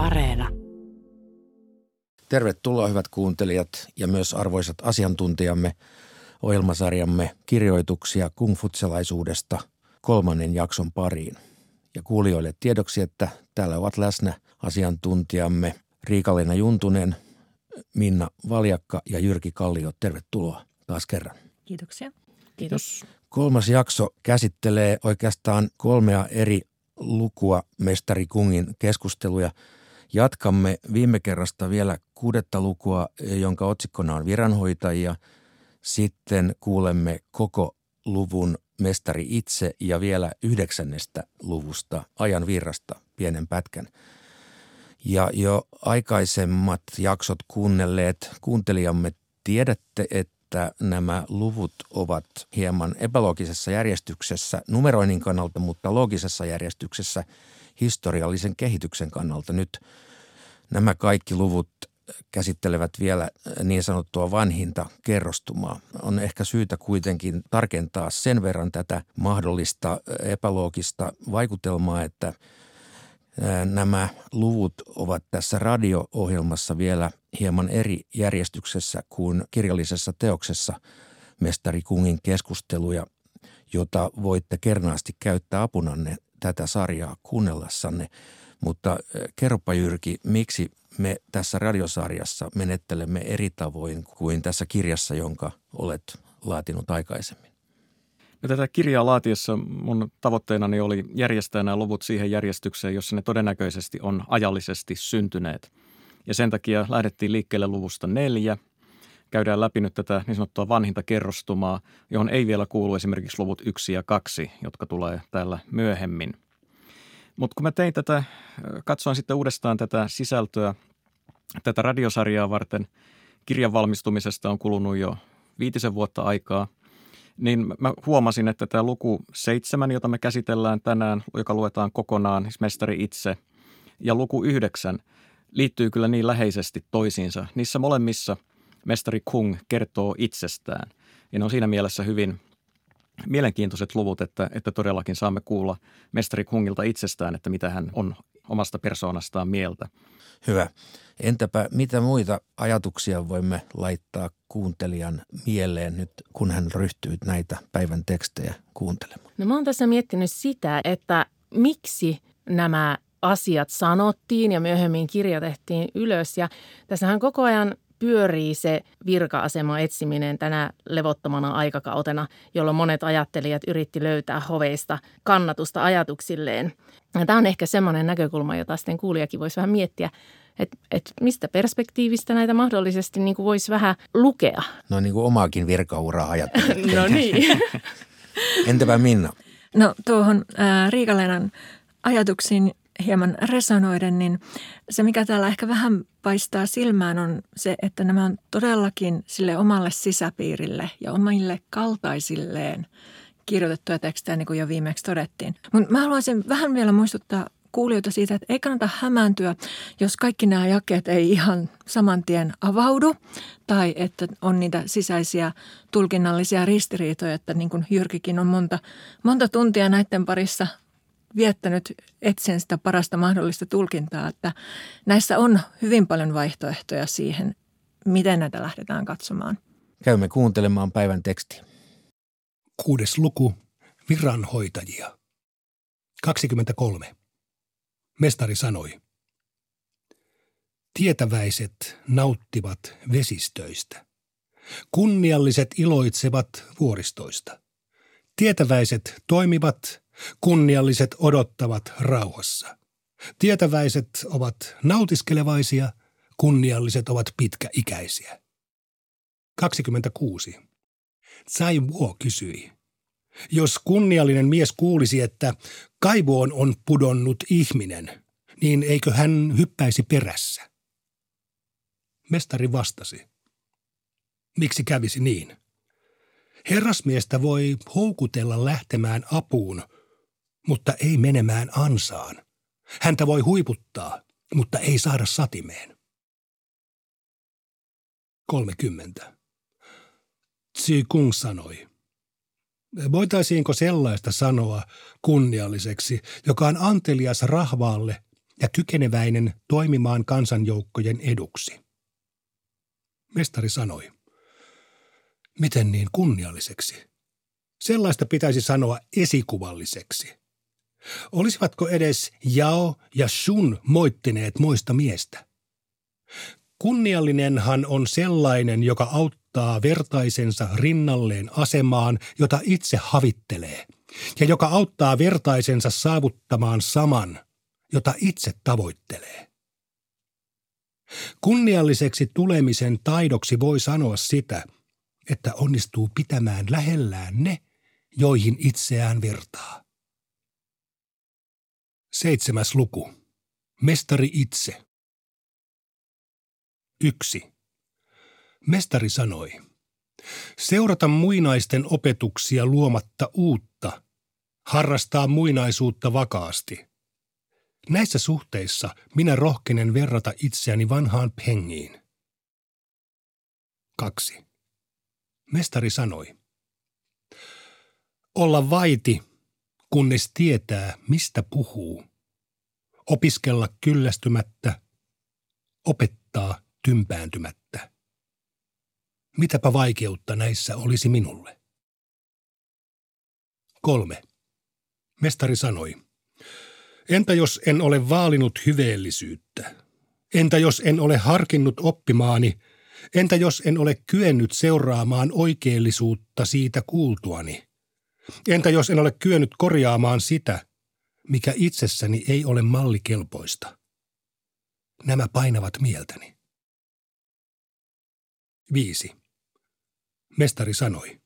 Areena. Tervetuloa hyvät kuuntelijat ja myös arvoisat asiantuntijamme ohjelmasarjamme kirjoituksia kungfutselaisuudesta kolmannen jakson pariin. Ja kuulijoille tiedoksi, että täällä ovat läsnä asiantuntijamme Riikalina Juntunen, Minna Valjakka ja Jyrki Kallio. Tervetuloa taas kerran. Kiitoksia. Kiitos. Kolmas jakso käsittelee oikeastaan kolmea eri lukua Mestari Kungin keskusteluja. Jatkamme viime kerrasta vielä kuudetta lukua, jonka otsikkona on viranhoitajia. Sitten kuulemme koko luvun mestari itse ja vielä yhdeksännestä luvusta ajan virrasta pienen pätkän. Ja jo aikaisemmat jaksot kuunnelleet kuuntelijamme tiedätte, että että nämä luvut ovat hieman epäloogisessa järjestyksessä numeroinnin kannalta, mutta loogisessa järjestyksessä historiallisen kehityksen kannalta. Nyt nämä kaikki luvut käsittelevät vielä niin sanottua vanhinta kerrostumaa. On ehkä syytä kuitenkin tarkentaa sen verran tätä mahdollista epäloogista vaikutelmaa, että – Nämä luvut ovat tässä radio-ohjelmassa vielä hieman eri järjestyksessä kuin kirjallisessa teoksessa Mestari Kungin keskusteluja, jota voitte kernaasti käyttää apunanne tätä sarjaa kuunnellessanne. Mutta kerropa Jyrki, miksi me tässä radiosarjassa menettelemme eri tavoin kuin tässä kirjassa, jonka olet laatinut aikaisemmin? No tätä kirjaa laatiessa mun tavoitteenani oli järjestää nämä luvut siihen järjestykseen, jossa ne todennäköisesti on ajallisesti syntyneet. Ja sen takia lähdettiin liikkeelle luvusta neljä. Käydään läpi nyt tätä niin sanottua vanhinta kerrostumaa, johon ei vielä kuulu esimerkiksi luvut yksi ja kaksi, jotka tulee täällä myöhemmin. Mutta kun mä tein tätä, katsoin sitten uudestaan tätä sisältöä, tätä radiosarjaa varten, kirjan valmistumisesta on kulunut jo viitisen vuotta aikaa – niin mä huomasin, että tämä luku seitsemän, jota me käsitellään tänään, joka luetaan kokonaan, siis mestari itse, ja luku yhdeksän liittyy kyllä niin läheisesti toisiinsa. Niissä molemmissa mestari Kung kertoo itsestään. Ja ne on siinä mielessä hyvin mielenkiintoiset luvut, että, että todellakin saamme kuulla mestari Kungilta itsestään, että mitä hän on omasta persoonastaan mieltä. Hyvä. Entäpä mitä muita ajatuksia voimme laittaa kuuntelijan mieleen nyt, kun hän ryhtyy näitä päivän tekstejä kuuntelemaan? No mä oon tässä miettinyt sitä, että miksi nämä asiat sanottiin ja myöhemmin kirjoitettiin ylös. Ja tässähän koko ajan pyörii se virka-asema etsiminen tänä levottomana aikakautena, jolloin monet ajattelijat yritti löytää hoveista kannatusta ajatuksilleen. Ja tämä on ehkä semmoinen näkökulma, jota sitten kuulijakin voisi vähän miettiä, että et mistä perspektiivistä näitä mahdollisesti niin kuin voisi vähän lukea. No niin kuin omaakin virkauraa ajattelee. no niin. Entäpä Minna? No tuohon äh, Riikalenan ajatuksiin hieman resonoiden, niin se mikä täällä ehkä vähän paistaa silmään on se, että nämä on todellakin sille omalle sisäpiirille ja omille kaltaisilleen kirjoitettuja tekstejä, niin kuin jo viimeksi todettiin. Mutta mä haluaisin vähän vielä muistuttaa kuulijoita siitä, että ei kannata hämääntyä, jos kaikki nämä jakeet ei ihan saman tien avaudu tai että on niitä sisäisiä tulkinnallisia ristiriitoja, että niin kuin Jyrkikin on monta, monta tuntia näiden parissa viettänyt etsin sitä parasta mahdollista tulkintaa, että näissä on hyvin paljon vaihtoehtoja siihen, miten näitä lähdetään katsomaan. Käymme kuuntelemaan päivän tekstiä. Kuudes luku, viranhoitajia. 23. Mestari sanoi. Tietäväiset nauttivat vesistöistä. Kunnialliset iloitsevat vuoristoista. Tietäväiset toimivat, kunnialliset odottavat rauhassa. Tietäväiset ovat nautiskelevaisia, kunnialliset ovat pitkäikäisiä. 26. Tsai Wo kysyi. Jos kunniallinen mies kuulisi, että kaivoon on pudonnut ihminen, niin eikö hän hyppäisi perässä? Mestari vastasi. Miksi kävisi niin? Herrasmiestä voi houkutella lähtemään apuun, mutta ei menemään ansaan. Häntä voi huiputtaa, mutta ei saada satimeen. 30. Tsi Kung sanoi. Voitaisiinko sellaista sanoa kunnialliseksi, joka on antelias rahvaalle ja kykeneväinen toimimaan kansanjoukkojen eduksi. Mestari sanoi, miten niin kunnialliseksi? Sellaista pitäisi sanoa esikuvalliseksi. Olisivatko edes Jao ja Shun moittineet moista miestä? Kunniallinenhan on sellainen, joka auttaa vertaisensa rinnalleen asemaan, jota itse havittelee, ja joka auttaa vertaisensa saavuttamaan saman, jota itse tavoittelee. Kunnialliseksi tulemisen taidoksi voi sanoa sitä, että onnistuu pitämään lähellään ne, joihin itseään vertaa. Seitsemäs luku. Mestari itse. Yksi. Mestari sanoi, seurata muinaisten opetuksia luomatta uutta, harrastaa muinaisuutta vakaasti. Näissä suhteissa minä rohkenen verrata itseäni vanhaan pengiin. Kaksi. Mestari sanoi, olla vaiti, kunnes tietää, mistä puhuu. Opiskella kyllästymättä, opettaa tympääntymättä. Mitäpä vaikeutta näissä olisi minulle? Kolme. Mestari sanoi, entä jos en ole vaalinut hyveellisyyttä? Entä jos en ole harkinnut oppimaani? Entä jos en ole kyennyt seuraamaan oikeellisuutta siitä kuultuani? Entä jos en ole kyennyt korjaamaan sitä, mikä itsessäni ei ole mallikelpoista? Nämä painavat mieltäni. Viisi. Mestari sanoi.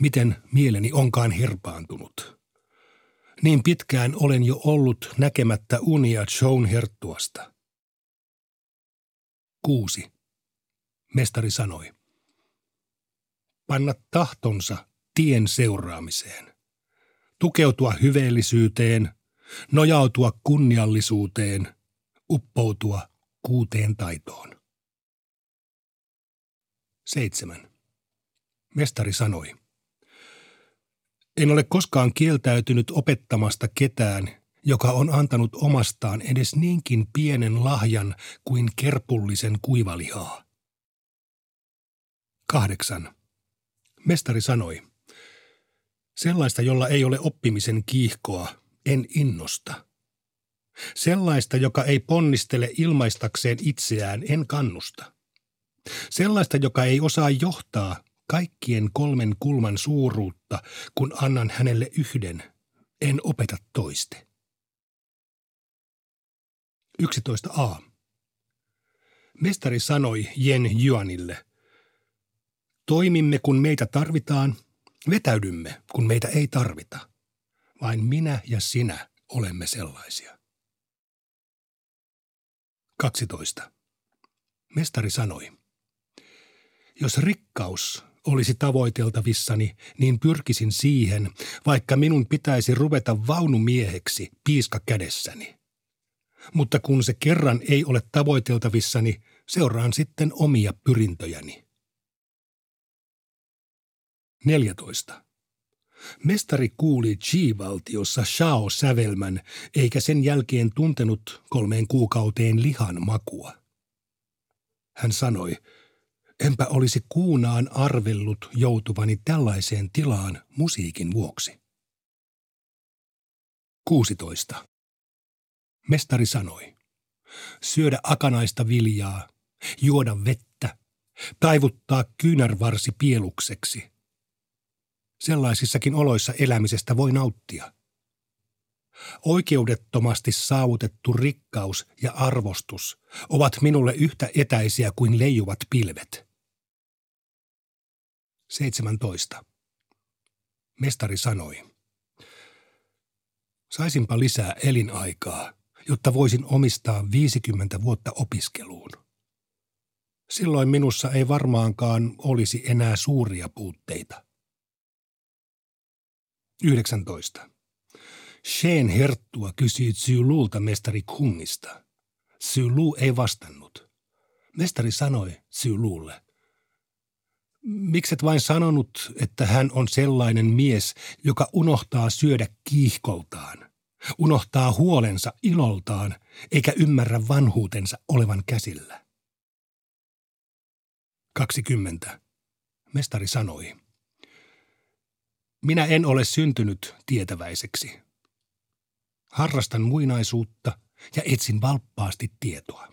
Miten mieleni onkaan herpaantunut. Niin pitkään olen jo ollut näkemättä unia Joan Herttuasta. Kuusi. Mestari sanoi. Panna tahtonsa tien seuraamiseen. Tukeutua hyveellisyyteen, nojautua kunniallisuuteen, uppoutua kuuteen taitoon. 7. Mestari sanoi. En ole koskaan kieltäytynyt opettamasta ketään, joka on antanut omastaan edes niinkin pienen lahjan kuin kerpullisen kuivalihaa. 8. Mestari sanoi. Sellaista, jolla ei ole oppimisen kiihkoa, en innosta. Sellaista, joka ei ponnistele ilmaistakseen itseään, en kannusta. Sellaista, joka ei osaa johtaa kaikkien kolmen kulman suuruutta, kun annan hänelle yhden, en opeta toiste. 11a. Mestari sanoi Jen Juanille, toimimme kun meitä tarvitaan, vetäydymme kun meitä ei tarvita. Vain minä ja sinä olemme sellaisia. 12. Mestari sanoi, jos rikkaus olisi tavoiteltavissani, niin pyrkisin siihen, vaikka minun pitäisi ruveta vaunumieheksi piiska kädessäni. Mutta kun se kerran ei ole tavoiteltavissani, seuraan sitten omia pyrintöjäni. 14. Mestari kuuli Chi-valtiossa Shao-sävelmän, eikä sen jälkeen tuntenut kolmeen kuukauteen lihan makua. Hän sanoi, Enpä olisi kuunaan arvellut joutuvani tällaiseen tilaan musiikin vuoksi. 16. Mestari sanoi, syödä akanaista viljaa, juoda vettä, taivuttaa kyynärvarsi pielukseksi. Sellaisissakin oloissa elämisestä voi nauttia. Oikeudettomasti saavutettu rikkaus ja arvostus ovat minulle yhtä etäisiä kuin leijuvat pilvet. 17. Mestari sanoi, saisinpa lisää elinaikaa, jotta voisin omistaa 50 vuotta opiskeluun. Silloin minussa ei varmaankaan olisi enää suuria puutteita. 19. Sheen herttua kysyi Zylulta mestari Kungista. Zylu ei vastannut. Mestari sanoi Zylulle – Mikset vain sanonut, että hän on sellainen mies, joka unohtaa syödä kiihkoltaan, Unohtaa huolensa iloltaan, eikä ymmärrä vanhuutensa olevan käsillä. 20. Mestari sanoi. Minä en ole syntynyt tietäväiseksi. Harrastan muinaisuutta ja etsin valppaasti tietoa.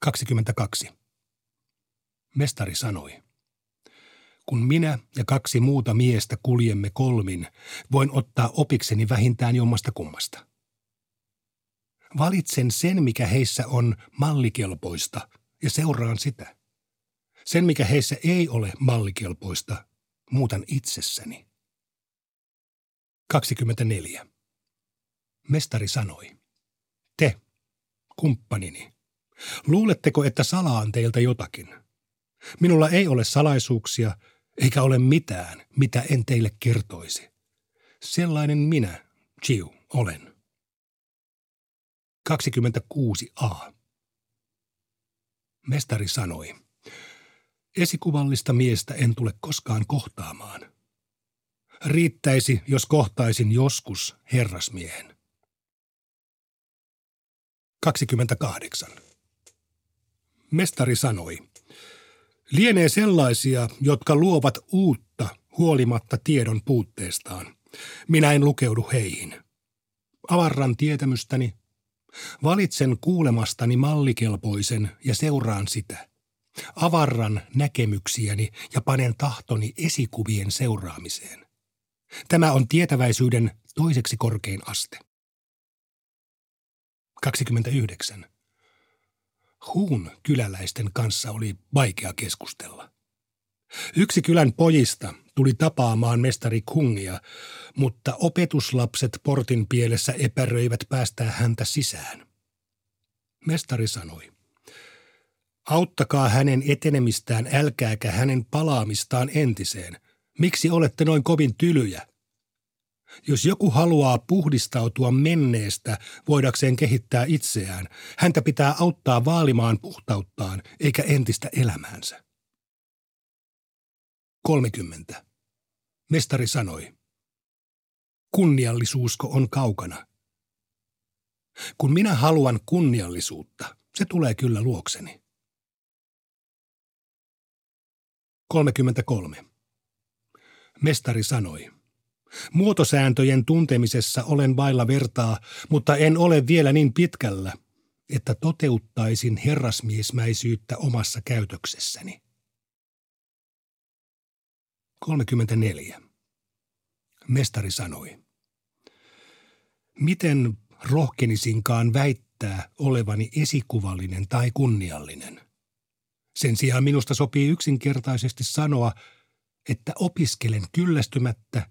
22. Mestari sanoi. Kun minä ja kaksi muuta miestä kuljemme kolmin, voin ottaa opikseni vähintään jommasta kummasta. Valitsen sen, mikä heissä on mallikelpoista, ja seuraan sitä. Sen, mikä heissä ei ole mallikelpoista, muutan itsessäni. 24. Mestari sanoi, te, kumppanini, luuletteko, että salaan teiltä jotakin? Minulla ei ole salaisuuksia, eikä ole mitään, mitä en teille kertoisi. Sellainen minä, Chiu, olen. 26a. Mestari sanoi, esikuvallista miestä en tule koskaan kohtaamaan. Riittäisi, jos kohtaisin joskus herrasmiehen. 28. Mestari sanoi, lienee sellaisia, jotka luovat uutta huolimatta tiedon puutteestaan. Minä en lukeudu heihin. Avarran tietämystäni, valitsen kuulemastani mallikelpoisen ja seuraan sitä. Avarran näkemyksiäni ja panen tahtoni esikuvien seuraamiseen. Tämä on tietäväisyyden toiseksi korkein aste. 29. Huun kyläläisten kanssa oli vaikea keskustella. Yksi kylän pojista tuli tapaamaan mestari Kungia, mutta opetuslapset portin pielessä epäröivät päästää häntä sisään. Mestari sanoi, auttakaa hänen etenemistään, älkääkä hänen palaamistaan entiseen. Miksi olette noin kovin tylyjä? Jos joku haluaa puhdistautua menneestä voidakseen kehittää itseään, häntä pitää auttaa vaalimaan puhtauttaan eikä entistä elämäänsä. 30. Mestari sanoi, kunniallisuusko on kaukana. Kun minä haluan kunniallisuutta, se tulee kyllä luokseni. 33. Mestari sanoi, Muotosääntöjen tuntemisessa olen vailla vertaa, mutta en ole vielä niin pitkällä, että toteuttaisin herrasmiesmäisyyttä omassa käytöksessäni. 34. Mestari sanoi. Miten rohkenisinkaan väittää olevani esikuvallinen tai kunniallinen? Sen sijaan minusta sopii yksinkertaisesti sanoa, että opiskelen kyllästymättä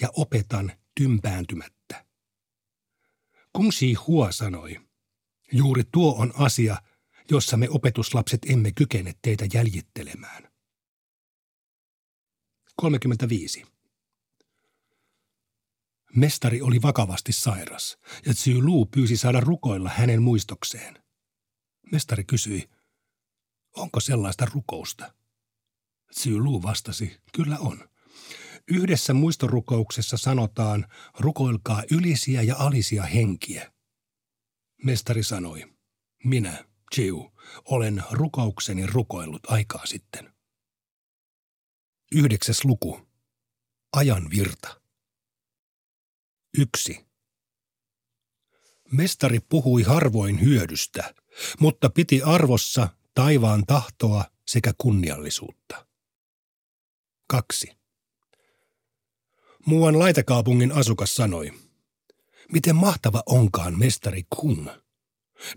ja opetan tympääntymättä. Kung Si Hua sanoi, juuri tuo on asia, jossa me opetuslapset emme kykene teitä jäljittelemään. 35. Mestari oli vakavasti sairas, ja Tsu Lu pyysi saada rukoilla hänen muistokseen. Mestari kysyi, onko sellaista rukousta? Tsu Lu vastasi, kyllä on. Yhdessä muistorukouksessa sanotaan, rukoilkaa ylisiä ja alisia henkiä. Mestari sanoi, minä, Chiu, olen rukoukseni rukoillut aikaa sitten. Yhdeksäs luku. Ajan virta. Yksi. Mestari puhui harvoin hyödystä, mutta piti arvossa taivaan tahtoa sekä kunniallisuutta. Kaksi. Muuan laitakaupungin asukas sanoi, miten mahtava onkaan mestari Kung.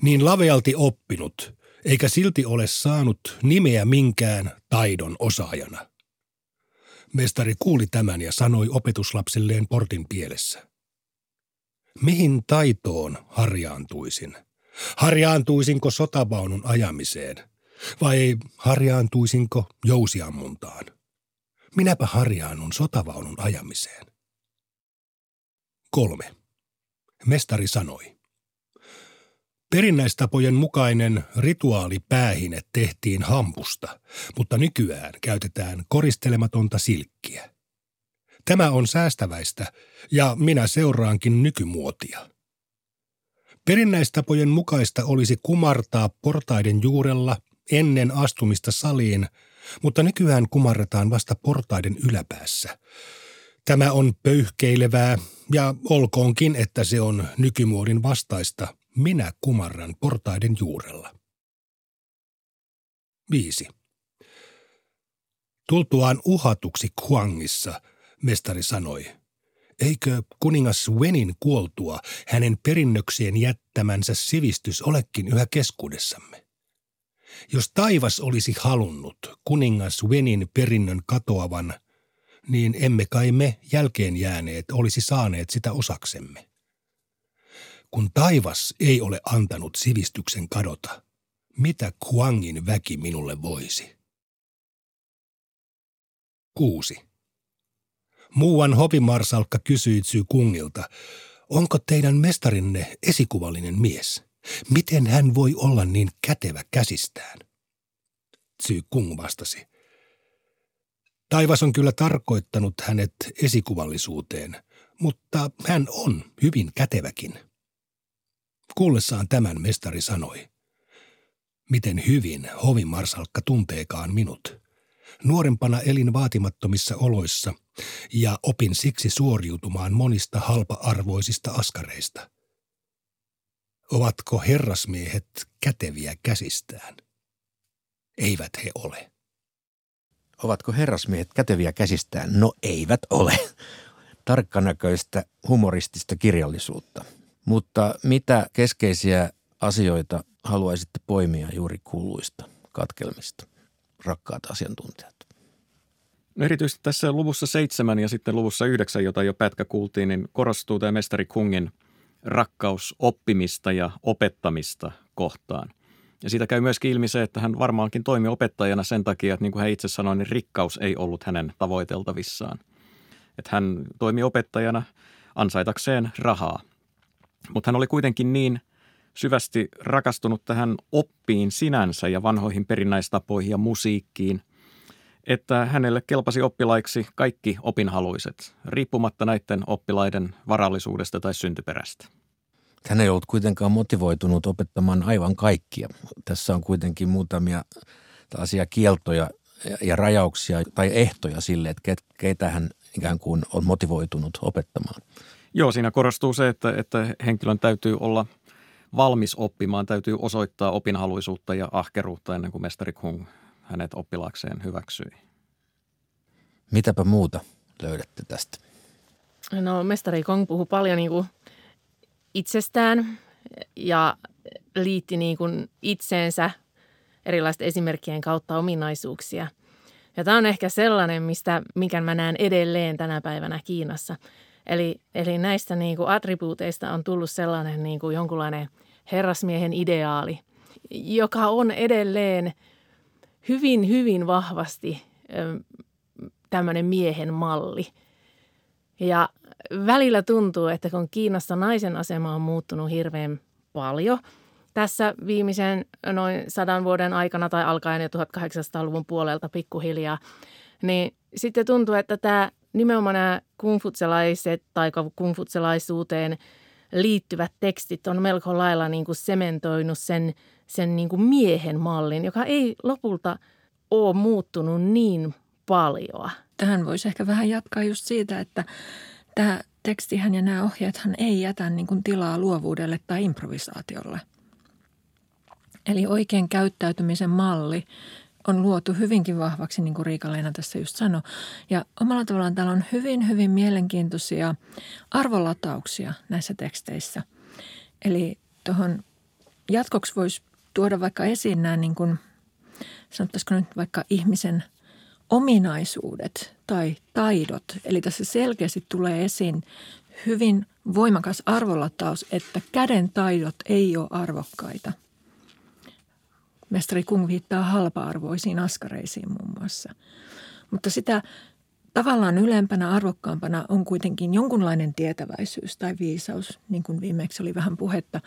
Niin lavealti oppinut, eikä silti ole saanut nimeä minkään taidon osaajana. Mestari kuuli tämän ja sanoi opetuslapsilleen portin pielessä. Mihin taitoon harjaantuisin? Harjaantuisinko sotavaunun ajamiseen? Vai harjaantuisinko jousiammuntaan? Minäpä harjaannun sotavaunun ajamiseen. Kolme. Mestari sanoi. Perinnäistapojen mukainen rituaalipäähine tehtiin hampusta, mutta nykyään käytetään koristelematonta silkkiä. Tämä on säästäväistä ja minä seuraankin nykymuotia. Perinnäistapojen mukaista olisi kumartaa portaiden juurella ennen astumista saliin, mutta nykyään kumarretaan vasta portaiden yläpäässä. Tämä on pöyhkeilevää ja olkoonkin, että se on nykymuodin vastaista. Minä kumarran portaiden juurella. 5. Tultuaan uhatuksi Kuangissa, mestari sanoi, eikö kuningas Wenin kuoltua hänen perinnökseen jättämänsä sivistys olekin yhä keskuudessamme? Jos taivas olisi halunnut kuningas Wenin perinnön katoavan, niin emme kai me jälkeen jääneet olisi saaneet sitä osaksemme. Kun taivas ei ole antanut sivistyksen kadota, mitä Kuangin väki minulle voisi? 6. Muuan hovimarsalkka kysyi Tsy Kungilta, onko teidän mestarinne esikuvallinen mies? Miten hän voi olla niin kätevä käsistään? Tsy Kung vastasi. Taivas on kyllä tarkoittanut hänet esikuvallisuuteen, mutta hän on hyvin käteväkin. Kuullessaan tämän mestari sanoi, miten hyvin hovimarsalkka tunteekaan minut. Nuorempana elin vaatimattomissa oloissa ja opin siksi suoriutumaan monista halpa-arvoisista askareista. Ovatko herrasmiehet käteviä käsistään? Eivät he ole. Ovatko herrasmiehet käteviä käsistään? No eivät ole. Tarkkanäköistä humoristista kirjallisuutta. Mutta mitä keskeisiä asioita haluaisitte poimia juuri kuuluista katkelmista? rakkaat asiantuntijat? No erityisesti tässä luvussa seitsemän ja sitten luvussa yhdeksän, jota jo pätkä kuultiin, niin korostuu tämä mestari Kungin rakkaus oppimista ja opettamista kohtaan. Ja siitä käy myöskin ilmi se, että hän varmaankin toimi opettajana sen takia, että niin kuin hän itse sanoi, niin rikkaus ei ollut hänen tavoiteltavissaan. Että hän toimi opettajana ansaitakseen rahaa. Mutta hän oli kuitenkin niin syvästi rakastunut tähän oppiin sinänsä ja vanhoihin perinnäistapoihin ja musiikkiin, että hänelle kelpasi oppilaiksi kaikki opinhaluiset, riippumatta näiden oppilaiden varallisuudesta tai syntyperästä. Hän ei ollut kuitenkaan motivoitunut opettamaan aivan kaikkia. Tässä on kuitenkin muutamia tällaisia kieltoja ja rajauksia tai ehtoja sille, että keitä hän ikään kuin on motivoitunut opettamaan. Joo, siinä korostuu se, että, että henkilön täytyy olla – valmis oppimaan, täytyy osoittaa opinhaluisuutta ja ahkeruutta ennen kuin mestari Kung hänet oppilaakseen hyväksyi. Mitäpä muuta löydätte tästä? No mestari Kong puhuu paljon niin kuin itsestään ja liitti niin kuin itseensä erilaisten esimerkkien kautta ominaisuuksia. Ja tämä on ehkä sellainen, mistä, mikä mä näen edelleen tänä päivänä Kiinassa – Eli, eli näistä niin kuin attribuuteista on tullut sellainen niin kuin jonkunlainen herrasmiehen ideaali, joka on edelleen hyvin, hyvin vahvasti tämmöinen miehen malli. Ja välillä tuntuu, että kun Kiinassa naisen asema on muuttunut hirveän paljon tässä viimeisen noin sadan vuoden aikana tai alkaen jo 1800-luvun puolelta pikkuhiljaa, niin sitten tuntuu, että tämä nimenomaan nämä kungfutselaiset tai kungfutselaisuuteen liittyvät tekstit on melko lailla niin kuin sementoinut sen, sen niin kuin miehen mallin, joka ei lopulta ole muuttunut niin paljon. Tähän voisi ehkä vähän jatkaa just siitä, että tämä tekstihän ja nämä ohjeethan ei jätä niin kuin tilaa luovuudelle tai improvisaatiolle. Eli oikein käyttäytymisen malli on luotu hyvinkin vahvaksi, niin kuin Riika-Leena tässä just sanoi. Ja omalla tavallaan täällä on hyvin, hyvin mielenkiintoisia arvolatauksia näissä teksteissä. Eli tuohon jatkoksi voisi tuoda vaikka esiin nämä, niin kuin, sanottaisiko nyt vaikka ihmisen ominaisuudet tai taidot. Eli tässä selkeästi tulee esiin hyvin voimakas arvolataus, että käden taidot ei ole arvokkaita – Mestari Kung viittaa halpa-arvoisiin askareisiin muun muassa. Mutta sitä tavallaan ylempänä, arvokkaampana on kuitenkin jonkunlainen tietäväisyys tai viisaus, niin kuin viimeksi oli vähän puhetta.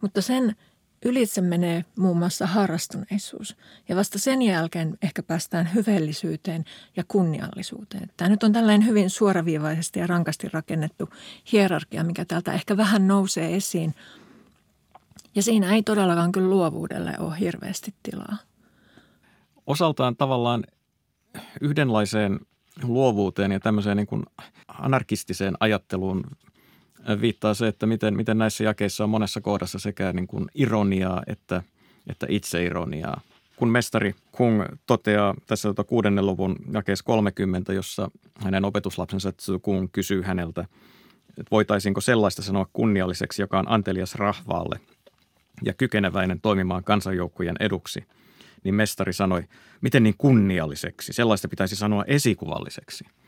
Mutta sen ylitse menee muun muassa harrastuneisuus. Ja vasta sen jälkeen ehkä päästään hyvällisyyteen ja kunniallisuuteen. Tämä nyt on tällainen hyvin suoraviivaisesti ja rankasti rakennettu hierarkia, mikä täältä ehkä vähän nousee esiin. Ja siinä ei todellakaan kyllä luovuudelle ole hirveästi tilaa. Osaltaan tavallaan yhdenlaiseen luovuuteen ja tämmöiseen niin kuin anarkistiseen ajatteluun viittaa se, että miten, miten näissä jakeissa on monessa kohdassa sekä niin kuin ironiaa että, että itseironiaa. Kun mestari Kung toteaa tässä tuota kuudennen luvun jakeessa 30, jossa hänen opetuslapsensa Kung kysyy häneltä, että voitaisiinko sellaista sanoa kunnialliseksi, joka on antelias rahvaalle ja kykeneväinen toimimaan kansanjoukkojen eduksi, niin mestari sanoi, miten niin kunnialliseksi, sellaista pitäisi sanoa esikuvalliseksi –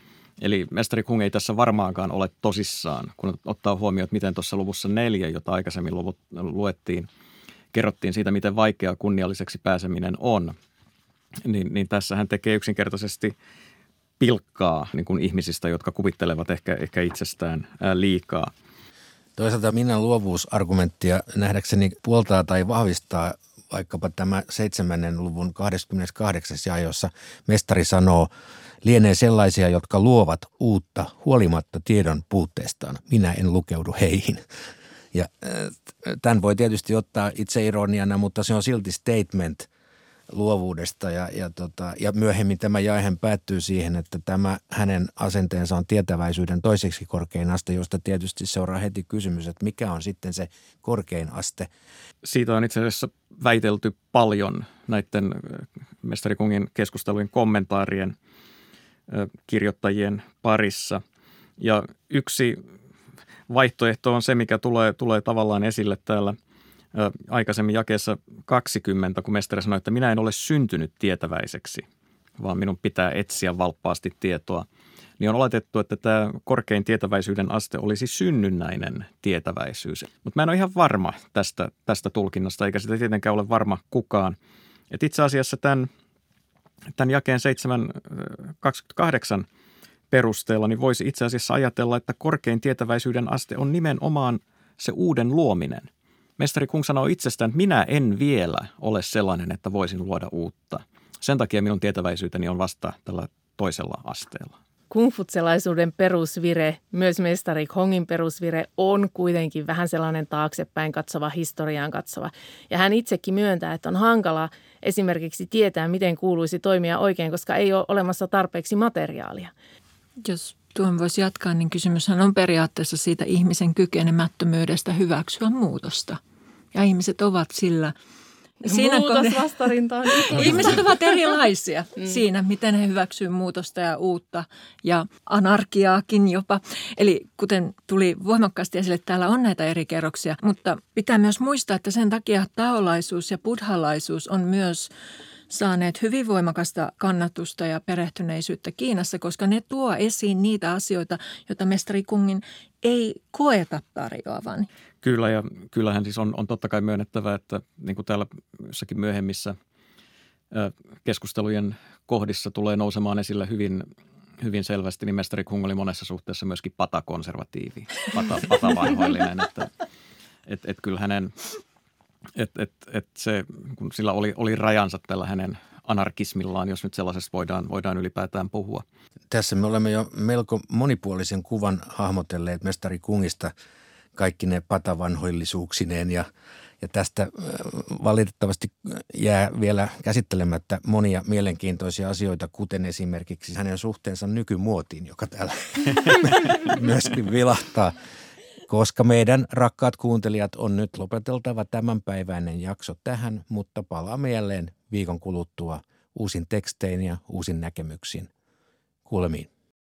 Eli mestari Kung ei tässä varmaankaan ole tosissaan, kun ottaa huomioon, että miten tuossa luvussa neljä, jota aikaisemmin luvut, luettiin, kerrottiin siitä, miten vaikeaa kunnialliseksi pääseminen on. Niin, niin tässä hän tekee yksinkertaisesti pilkkaa niin kuin ihmisistä, jotka kuvittelevat ehkä, ehkä itsestään liikaa. Toisaalta minä luovuusargumenttia nähdäkseni puoltaa tai vahvistaa vaikkapa tämä seitsemännen luvun 28. ja jossa mestari sanoo – lienee sellaisia, jotka luovat uutta huolimatta tiedon puutteestaan. Minä en lukeudu heihin. Ja äh, tämän voi tietysti ottaa itse ironiana, mutta se on silti statement luovuudesta ja, ja, tota, ja myöhemmin tämä jaehän päättyy siihen, että tämä hänen asenteensa on tietäväisyyden toiseksi korkein aste, josta tietysti seuraa heti kysymys, että mikä on sitten se korkein aste. Siitä on itse asiassa väitelty paljon näiden äh, mestarikungin keskustelujen kommentaarien – kirjoittajien parissa. Ja yksi vaihtoehto on se, mikä tulee, tulee tavallaan esille täällä aikaisemmin jakeessa 20, kun mestari sanoi, että minä en ole syntynyt tietäväisäksi, vaan minun pitää etsiä valppaasti tietoa. Niin on oletettu, että tämä korkein tietäväisyyden aste olisi synnynnäinen tietäväisyys. Mutta mä en ole ihan varma tästä, tästä tulkinnasta, eikä sitä tietenkään ole varma kukaan. Et itse asiassa tämän tämän jakeen 728 perusteella, niin voisi itse asiassa ajatella, että korkein tietäväisyyden aste on nimenomaan se uuden luominen. Mestari Kung sanoo itsestään, että minä en vielä ole sellainen, että voisin luoda uutta. Sen takia minun tietäväisyyteni on vasta tällä toisella asteella kungfutselaisuuden perusvire, myös mestari Kongin perusvire, on kuitenkin vähän sellainen taaksepäin katsova, historiaan katsova. Ja hän itsekin myöntää, että on hankala esimerkiksi tietää, miten kuuluisi toimia oikein, koska ei ole olemassa tarpeeksi materiaalia. Jos tuon voisi jatkaa, niin kysymyshän on periaatteessa siitä ihmisen kykenemättömyydestä hyväksyä muutosta. Ja ihmiset ovat sillä – Siinä Muutosvastarinta on Ihmiset ovat erilaisia mm. siinä, miten he hyväksyvät muutosta ja uutta ja anarkiaakin jopa. Eli kuten tuli voimakkaasti esille, täällä on näitä eri kerroksia, mutta pitää myös muistaa, että sen takia taolaisuus ja buddhalaisuus on myös saaneet hyvin voimakasta kannatusta ja perehtyneisyyttä Kiinassa, koska ne tuo esiin niitä asioita, joita mestari Kungin ei koeta tarjoavan. Kyllä ja kyllähän siis on, on totta kai myönnettävä, että niin kuin täällä jossakin myöhemmissä keskustelujen kohdissa tulee nousemaan esille hyvin, hyvin selvästi, niin mestari Kung oli monessa suhteessa myöskin patakonservatiivi, pata, patavanhoillinen, että et, et kyllä hänen, et, et, et se, kun sillä oli, oli rajansa tällä hänen anarkismillaan, jos nyt sellaisesta voidaan, voidaan ylipäätään puhua. Tässä me olemme jo melko monipuolisen kuvan hahmotelleet mestari Kungista – kaikki ne patavanhoillisuuksineen ja, ja tästä valitettavasti jää vielä käsittelemättä monia mielenkiintoisia asioita, kuten esimerkiksi hänen suhteensa nykymuotiin, joka täällä myöskin vilahtaa. Koska meidän rakkaat kuuntelijat on nyt lopeteltava tämänpäiväinen jakso tähän, mutta palaamme jälleen viikon kuluttua uusin tekstein ja uusin näkemyksin. Kuulemiin.